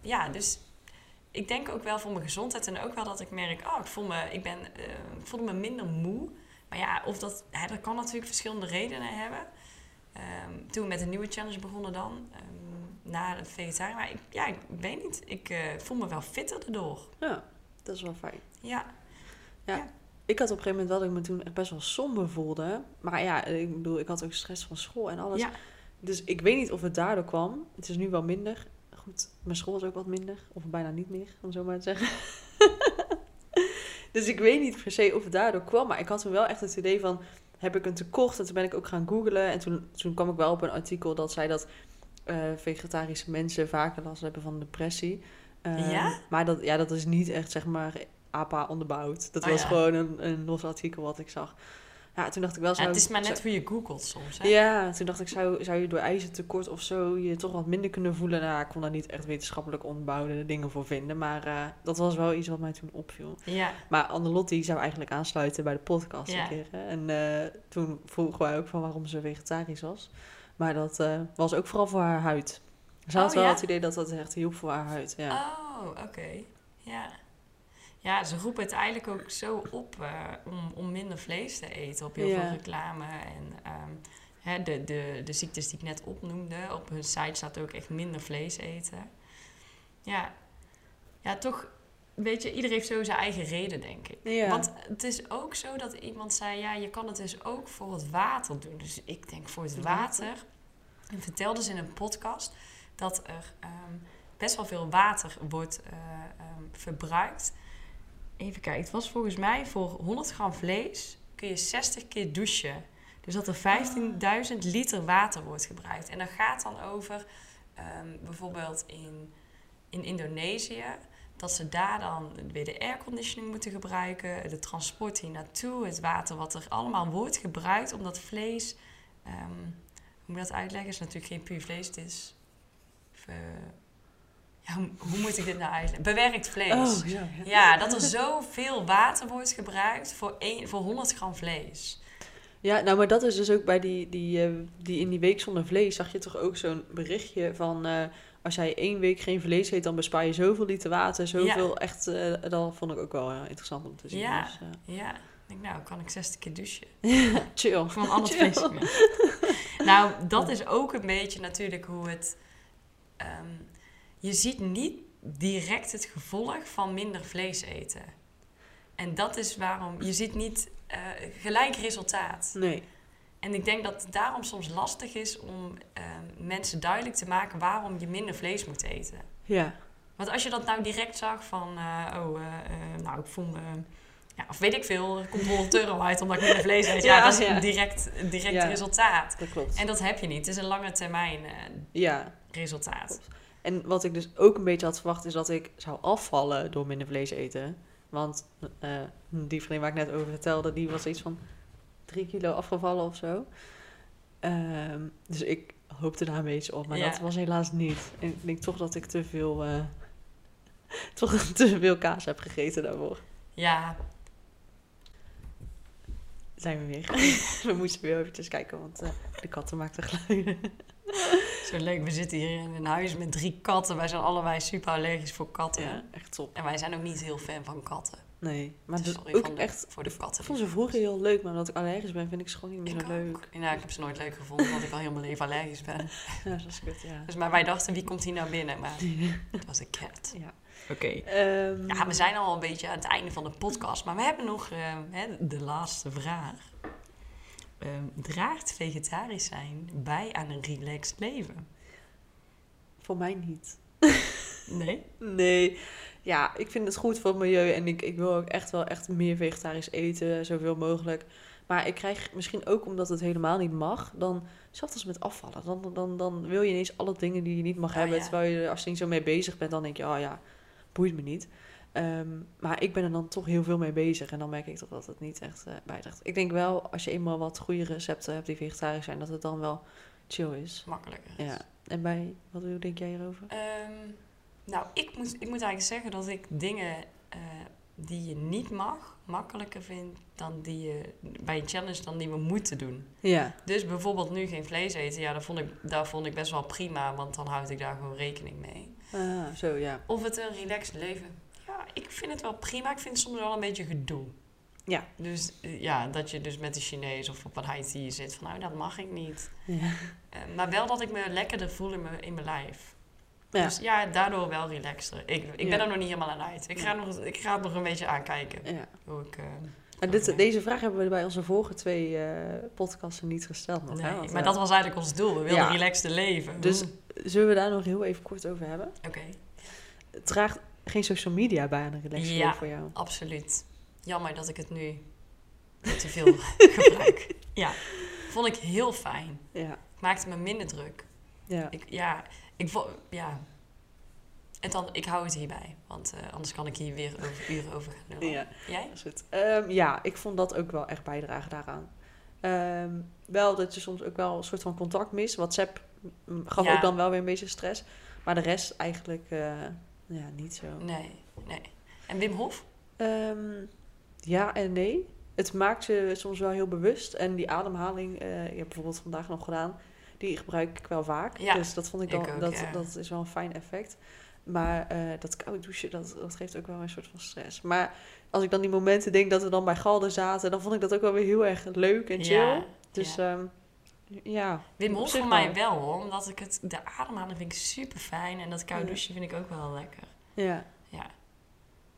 ja, dus ik denk ook wel voor mijn gezondheid en ook wel dat ik merk, oh, ik voel me, ik ben, eh, ik voelde me minder moe. Maar ja, of dat, hè, dat kan natuurlijk verschillende redenen hebben. Ehm, toen we met een nieuwe challenge begonnen dan, ehm, na het vegetariër. Maar ik, ja, ik weet niet, ik eh, voel me wel fitter erdoor. ja, dat is wel fijn. Ja, Ik had op een gegeven moment wel dat ik me toen echt best wel somber voelde. Maar ja, ik bedoel, ik had ook stress van school en alles. ja, Dus ik weet niet of het daardoor kwam. Het is nu wel minder. Goed, mijn school is ook wat minder. Of bijna niet meer, om zo maar te zeggen. Dus ik weet niet per se of het daardoor kwam. Maar ik had toen wel echt het idee van... Heb ik een tekort? En toen ben ik ook gaan googlen. En toen, toen kwam ik wel op een artikel dat zei dat... eh, vegetarische mensen vaker last hebben van depressie. Ja? Maar dat, ja, dat is niet echt, zeg maar, APA onderbouwd. Dat Oh, was ja. gewoon een, een los artikel wat ik zag. Ja, toen dacht ik wel... Ja, het is maar net hoe je googelt soms. Hè? ja, toen dacht ik, zou, zou je door ijzertekort of zo je toch wat minder kunnen voelen? Nou, ik kon daar niet echt wetenschappelijk onderbouwde dingen voor vinden. Maar eh, dat was wel iets wat mij toen opviel. Ja. Maar Annelotte die zou eigenlijk aansluiten bij de podcast Ja. een keer. Hè? En eh, toen vroegen wij ook van waarom ze vegetarisch was. Maar dat eh, was ook vooral voor haar huid. Ze had Oh, wel ja? het idee dat dat echt hielp voor haar huid. Ja. Oh, oké. Ja. Ja, ze roepen het eigenlijk ook zo op eh, om, om minder vlees te eten op heel Ja. veel reclame. En ehm, hè, de, de, de ziektes die ik net opnoemde, op hun site staat ook echt minder vlees eten. Ja, ja toch, weet je, ieder heeft zo zijn eigen reden, denk ik. Ja. Want het is ook zo dat iemand zei, ja, je kan het dus ook voor het water doen. Dus ik denk voor het Water? water. En vertelde ze in een podcast dat er ehm, best wel veel water wordt eh, ehm, verbruikt. Even kijken, het was volgens mij voor 100 gram vlees kun je 60 keer douchen. Dus dat er 15.000 liter water wordt gebruikt. En dat gaat dan over ehm, bijvoorbeeld in, in Indonesië. Dat ze daar dan weer de airconditioning moeten gebruiken. De transport hier naartoe. Het water wat er allemaal wordt gebruikt. Omdat vlees... ehm, hoe moet ik dat uitleggen? Het is natuurlijk geen puur vlees. Het is... ver- ja, hoe, moet ik dit nou uitleggen? Bewerkt vlees. Oh, ja, ja. Ja, dat er zoveel water wordt gebruikt voor, één, voor 100 gram vlees. Ja, nou, maar dat is dus ook bij die, die, eh, die in die week zonder vlees zag je toch ook zo'n berichtje van eh, als jij één week geen vlees eet, dan bespaar je zoveel liter water, zoveel echt, eh, dat vond ik ook wel interessant om te zien. Ja. Dus, eh, Ja, ik denk nou, kan ik 60 keer douchen. chill. Van Chill. vlees. Ja. Nou, dat is ook een beetje natuurlijk hoe het... ehm, je ziet niet direct het gevolg van minder vlees eten. En dat is waarom... Je ziet niet eh, gelijk resultaat. Nee. En ik denk dat het daarom soms lastig is om ehm, mensen duidelijk te maken waarom je minder vlees moet eten. Ja. Want als je dat nou direct zag van, eh, oh, eh, nou, ik voel me, ja, of weet ik veel, er komt 100 euro uit omdat ik minder vlees eet. Ja, Ja, dat is ja. een direct, direct Ja. resultaat. Dat klopt. En dat heb je niet. Het is een lange termijn Ja. En wat ik dus ook een beetje had verwacht, is dat ik zou afvallen door minder vlees eten. Want eh, die vriendin waar ik net over vertelde, die was iets van drie kilo afgevallen of zo. Ehm, dus ik hoopte daar een beetje op, maar Ja. dat was helaas niet. En ik denk toch dat ik te veel, eh, toch te veel kaas heb gegeten daarvoor. Ja, Zijn we weer. we moesten weer eventjes kijken, want eh, de katten maakten geluiden. Zo leuk. We zitten hier in een huis met drie katten. Wij zijn allebei super allergisch voor katten. Ja, echt top. En wij zijn ook niet heel fan van katten. Nee, maar Dus sorry ook van de- echt... voor de katten. Ik vond ze vroeger heel leuk, maar omdat ik allergisch ben, vind ik ze gewoon niet meer Ik zo leuk. Ja, ik heb ze nooit leuk gevonden, omdat ik al heel mijn leven allergisch ben. Ja, dat is kut, ja. Dus maar wij dachten, wie komt hier nou binnen? Maar het was een cat. Ja. Oké. Ehm, Ja, we zijn al een beetje aan het einde van de podcast, maar we hebben nog eh, hè, de laatste vraag. Ehm, draagt vegetarisch zijn bij aan een relaxed leven? Voor mij niet. Nee? Nee. Ja, ik vind het goed voor het milieu en ik, ik wil ook echt wel echt meer vegetarisch eten, zoveel mogelijk. Maar ik krijg misschien ook omdat het helemaal niet mag, dan, zelfs als met afvallen, dan, dan, dan wil je ineens alle dingen die je niet mag Oh, hebben. ja. Terwijl je als je niet zo mee bezig bent, dan denk je, oh ja, boeit me niet. Ehm, maar ik ben er dan toch heel veel mee bezig en dan merk ik toch dat het niet echt eh, bijdraagt. Ik denk wel, als je eenmaal wat goede recepten hebt die vegetarisch zijn, dat het dan wel chill is. Makkelijker. is. Ja. En bij, wat hoe denk jij hierover? Ehm, nou, ik moet, ik moet eigenlijk zeggen dat ik dingen eh, die je niet mag, makkelijker vind dan die je bij een challenge dan die we moeten doen. Ja. Dus bijvoorbeeld nu geen vlees eten, ja, dat vond ik, dat vond ik best wel prima, want dan houd ik daar gewoon rekening mee. Ah, zo ja. Of het een relaxed leven. Ik vind het wel prima. Ik vind het soms wel een beetje gedoe. Ja. Dus eh, ja, dat je dus met de Chinees of op een Haiti zit van nou, dat mag ik niet. Ja. Eh, maar wel dat ik me lekkerder voel in mijn, in mijn lijf. Ja. Dus ja, daardoor wel relaxter. Ik, ik Ja. ben er nog niet helemaal aan uit. Ik ga, nog, ik ga het nog een beetje aankijken. ja. Hoe ik, eh, Maar dit, deze vraag hebben we bij onze vorige twee eh podcasten niet gesteld nog. nee, hè? Want, maar eh, dat was eigenlijk ons doel. We wilden relaxter leven. Dus zullen we daar nog heel even kort over hebben? Oké, Het draagt geen social media bij aan een relaxed Ja. voor jou. absoluut. Jammer dat ik het nu te veel gebruik. Ja, vond ik heel fijn. Ja, Maakte me minder druk. ja. Ik, ja, ik ja. En dan, ik hou het hierbij. Want eh, anders kan ik hier weer over, uren over gaan lullen. ja. Jij? Ehm, ja, ik vond dat ook wel echt bijdragen daaraan. Ehm, wel dat je soms ook wel een soort van contact mist. WhatsApp mm, gaf Ja. ook dan wel weer een beetje stress. Maar de rest eigenlijk eh, ja, niet zo. Nee, nee. En Wim Hof? Ehm, ja en nee. Het maakt je soms wel heel bewust. En die ademhaling, eh ik heb bijvoorbeeld vandaag nog gedaan, die gebruik ik wel vaak. Ja, dus dat vond ik, ik ook, dat, ja. dat is wel een fijn effect. Maar eh, dat koude douchen, dat, dat geeft ook wel een soort van stress. Maar als ik dan die momenten denk dat we dan bij Galden zaten, dan vond ik dat ook wel weer heel erg leuk en chill. Ja, dus ja. Ja. Wim Hof voor mij wel. hoor. Omdat ik het, de ademhaling vind ik super fijn. En dat koude Ja. douchen vind ik ook wel lekker. Ja. Ja.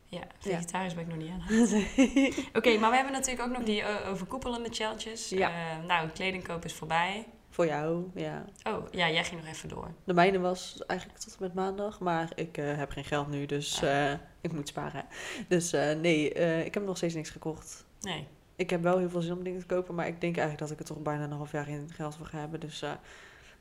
Ja, vegetarisch ben ik nog niet aan. Oké, maar we hebben natuurlijk ook nog die eh, overkoepelende challenges. Ja. Eh, nou, kledingkoop is voorbij. Voor jou, ja. Oh, ja, jij ging nog even door. De mijne was eigenlijk tot en met maandag, maar ik eh, heb geen geld nu, dus Ah. ik moet sparen. Dus nee, ik heb nog steeds niks gekocht. Nee. Ik heb wel heel veel zin om dingen te kopen, maar ik denk eigenlijk dat ik er toch bijna een half jaar in geld voor ga hebben. Dus eh,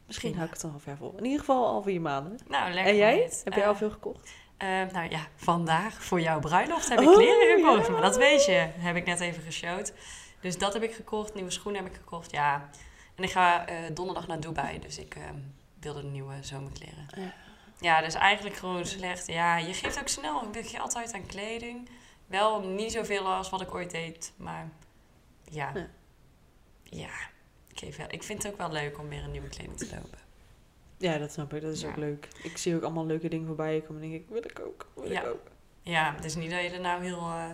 misschien Prima. hou ik het een half jaar vol. In ieder geval al vier maanden. Nou, lekker. en jij? Heb jij Eh, al veel gekocht? eh, nou ja, vandaag voor jouw bruiloft heb ik Oh, kleren gekocht. ja. Maar dat weet je, heb ik net even geshowt. Dus dat heb ik gekocht. Nieuwe schoenen heb ik gekocht, ja. En ik ga eh, donderdag naar Dubai, dus ik eh, wilde nieuwe zomerkleren. Ja. Ja, dus eigenlijk gewoon slecht. Ja, je geeft ook snel een beetje geld uit aan kleding. Wel niet zoveel als wat ik ooit deed, maar ja. Ja. Ja, ik, geef wel, ik vind het ook wel leuk om weer een nieuwe kleding te lopen. Ja, dat snap ik. Dat is Ja. ook leuk. Ik zie ook allemaal leuke dingen voorbij komen en denk ik, wil ik ook, wil Ja. ik ook. Ja, het is niet dat je er nou heel, eh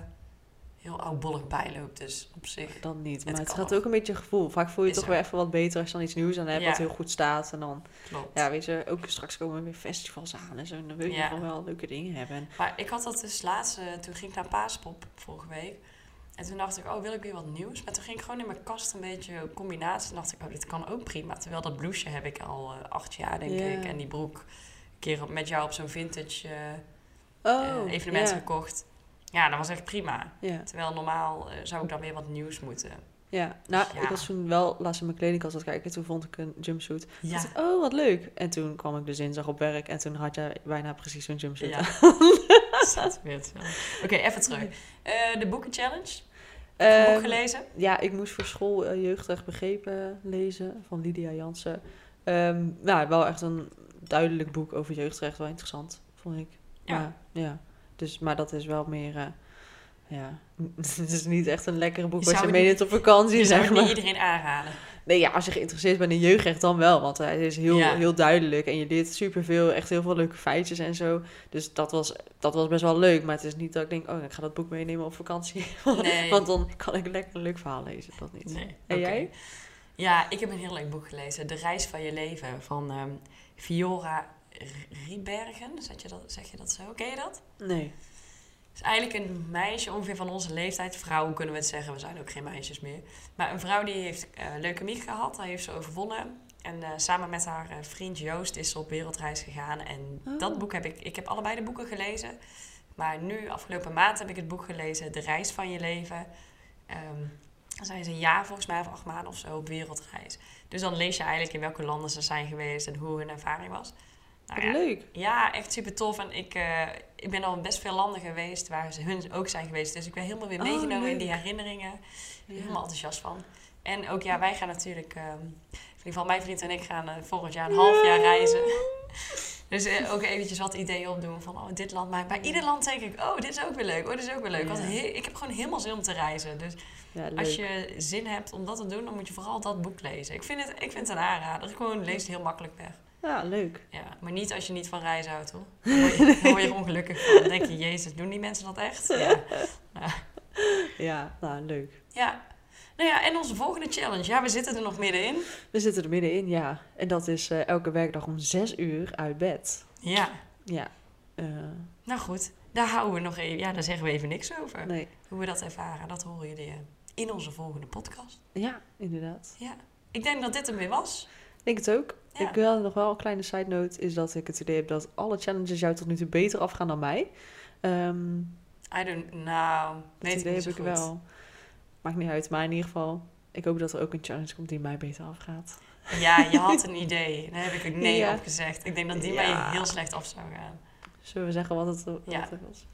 heel oudbollig bij loopt, dus op zich. Dan niet. Maar het gaat ook een beetje gevoel. Vaak voel je Is toch zo. weer even wat beter als je dan iets nieuws aan hebt Ja. wat heel goed staat. En dan, Klopt. ja, weet je, ook straks komen weer festivals aan en zo. En dan wil je gewoon wel leuke dingen hebben. En Maar ik had dat dus laatst, eh, toen ging ik naar Paaspop vorige week. En toen dacht ik, oh, wil ik weer wat nieuws? Maar toen ging ik gewoon in mijn kast een beetje combinatie. En dacht ik, oh, dit kan ook prima. Terwijl dat blouseje heb ik al eh, acht jaar, denk ik. En die broek een keer op- met jou op zo'n vintage eh, oh, eh, evenement gekocht. Ja, dat was echt prima. Terwijl normaal zou ik dan weer wat nieuws moeten. ja. Nou, Ja. ik was toen wel laatst in mijn kledingkast aan kijken. Toen vond ik een jumpsuit. Ja, Dacht ik, oh, wat leuk. En toen kwam ik dus dinsdag op werk. En toen had jij bijna precies zo'n jumpsuit. Ja. Oké, even terug. De boeken challenge. Ehm, boek gelezen? Ja, ik moest voor school Jeugdrecht Begrepen lezen van Lydia Jansen. Ehm nou, wel echt een duidelijk boek over jeugdrecht. Wel interessant, vond ik. Ja. Maar, ja. Dus, maar dat is wel meer... eh, ja, het is niet echt een lekkere boek als je meeneemt op vakantie, zeg maar. iedereen aanraden. Nee, ja, als je geïnteresseerd bent in jeugdrecht dan wel. Want hij is heel, Ja. heel duidelijk. En je leert superveel, echt heel veel leuke feitjes en zo. Dus dat was, dat was best wel leuk. Maar het is niet dat ik denk, oh, ik ga dat boek meenemen op vakantie. Nee. Want dan kan ik lekker een leuk verhaal lezen. Dat niet. Nee. En jij? Ja, ik heb een heel leuk boek gelezen. De Reis van je Leven van ehm Fiora Riebergen. Zeg je, dat, zeg je dat zo? Ken je dat? Nee. Is eigenlijk een meisje ongeveer van onze leeftijd. Vrouwen kunnen we het zeggen, we zijn ook geen meisjes meer. Maar een vrouw die heeft eh leukemie gehad, daar heeft ze overwonnen. En eh, samen met haar eh, vriend Joost is ze op wereldreis gegaan. En Oh. dat boek heb ik, ik heb allebei de boeken gelezen. Maar nu, afgelopen maand, heb ik het boek gelezen, De Reis van je Leven. Ehm dan zijn ze een jaar, volgens mij, of acht maanden of zo, op wereldreis. Dus dan lees je eigenlijk in welke landen ze zijn geweest en hoe hun ervaring was. Nou ja, leuk. ja, echt super tof. En ik, eh, ik ben al best veel landen geweest waar ze hun ook zijn geweest. Dus ik ben helemaal weer Oh, meegenomen in die herinneringen. Ja. Helemaal enthousiast van. En ook ja, wij gaan natuurlijk, ehm, in ieder geval mijn vriend en ik gaan eh, volgend jaar een half jaar reizen. Dus eh, ook eventjes wat ideeën opdoen van oh, dit land. Maar bij ieder land denk ik, oh, dit is ook weer leuk. Oh, dit is ook weer leuk. Want he- ik heb gewoon helemaal zin om te reizen. Dus Ja, als je zin hebt om dat te doen, dan moet je vooral dat boek lezen. Ik vind het, ik vind het een aanrader. Gewoon lees het heel makkelijk weg. Ja, leuk. Ja, maar niet als je niet van reizen houdt, hoor. Dan word je, word je ongelukkig van. Dan denk je, jezus, doen die mensen dat echt? Ja. Ja, nou, leuk. ja. Nou ja, en onze volgende challenge. Ja, we zitten er nog middenin. We zitten er middenin, ja. En dat is eh, elke werkdag om zes uur uit bed. Ja, Ja. Eh, nou goed. Daar houden we nog even... Ja, daar zeggen we even niks over. nee. Hoe we dat ervaren, dat horen jullie eh, in onze volgende podcast. Ja, inderdaad. Ja. Ik denk dat dit hem weer was. Ik denk het ook. Ja. Ik wil nog wel een kleine side note, is dat ik het idee heb dat alle challenges jou tot nu toe beter afgaan dan mij. Ehm, I don't know. Dat Weet idee heb ik goed. wel. Maakt niet uit, maar in ieder geval... Ik hoop dat er ook een challenge komt die mij beter afgaat. Ja, je had een idee. Daar heb ik ook nee Ja. op gezegd. Ik denk dat die Ja. mij heel slecht af zou gaan. Zullen we zeggen wat het, wat Ja. het was?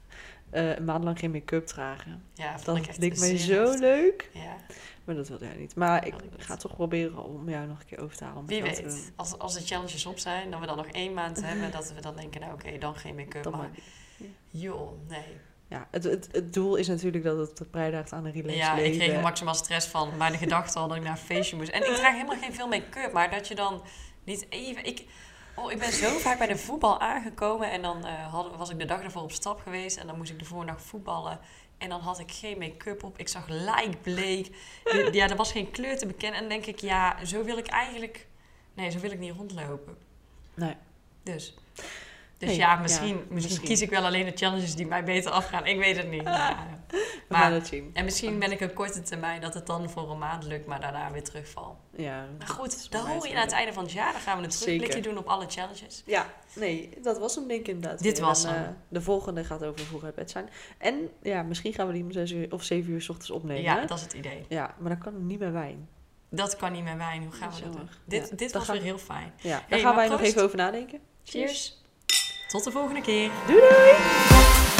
Eh, een maand lang geen make-up dragen. Ja, vond Dat ik echt leek mij zeer zo leuk. Ja, Maar dat wilde jij niet. Maar ik ik ga toch proberen om jou nog een keer over te halen. Om wie weet. Als, als de challenges op zijn, dat we dan nog één maand hebben, dat we dan denken, nou oké, dan geen make-up. Maar joh, nee. Ja, het, het, het doel is natuurlijk dat het bijdraagt aan een relaxed Ja, ik leven. kreeg er maximaal stress van. Maar de gedachte al dat ik naar een feestje moest. En ik draag helemaal geen veel make-up. Maar dat je dan niet even... Ik, oh, ik ben zo vaak bij de voetbal aangekomen. En dan eh, was ik de dag ervoor op stap geweest. En dan moest ik de dag voetballen. En dan had ik geen make-up op. Ik zag lijkbleek. Ja, er was geen kleur te bekennen. En dan denk ik, ja, zo wil ik eigenlijk... Nee, zo wil ik niet rondlopen. Nee. Dus... Dus Nee, ja, ja, misschien, misschien, kies ik wel alleen de challenges die mij beter afgaan. Ik weet het niet. We Maar- gaan het zien. En misschien ben ik een korte termijn dat het dan voor een maand lukt, maar daarna weer terugval. Ja, Maar dat goed, dan hoor je aan het einde van het jaar. Dan gaan we een terugblikje doen op alle challenges. Ja, nee, dat was hem denk ik inderdaad. Dit weer. was En, hem. eh, de volgende gaat over vroeg uit bed zijn. En ja, misschien gaan we die om zes uur of zeven uur s ochtends opnemen. ja, dat is het idee. ja, maar dan kan het niet meer wijn. Dat kan niet meer wijn. Hoe gaan Dat we dat doen? Dit, Ja, dit was gaan- weer heel fijn. Ja, daar Hey, gaan wij nog even over nadenken. Cheers. Tot de volgende keer. Doei doei!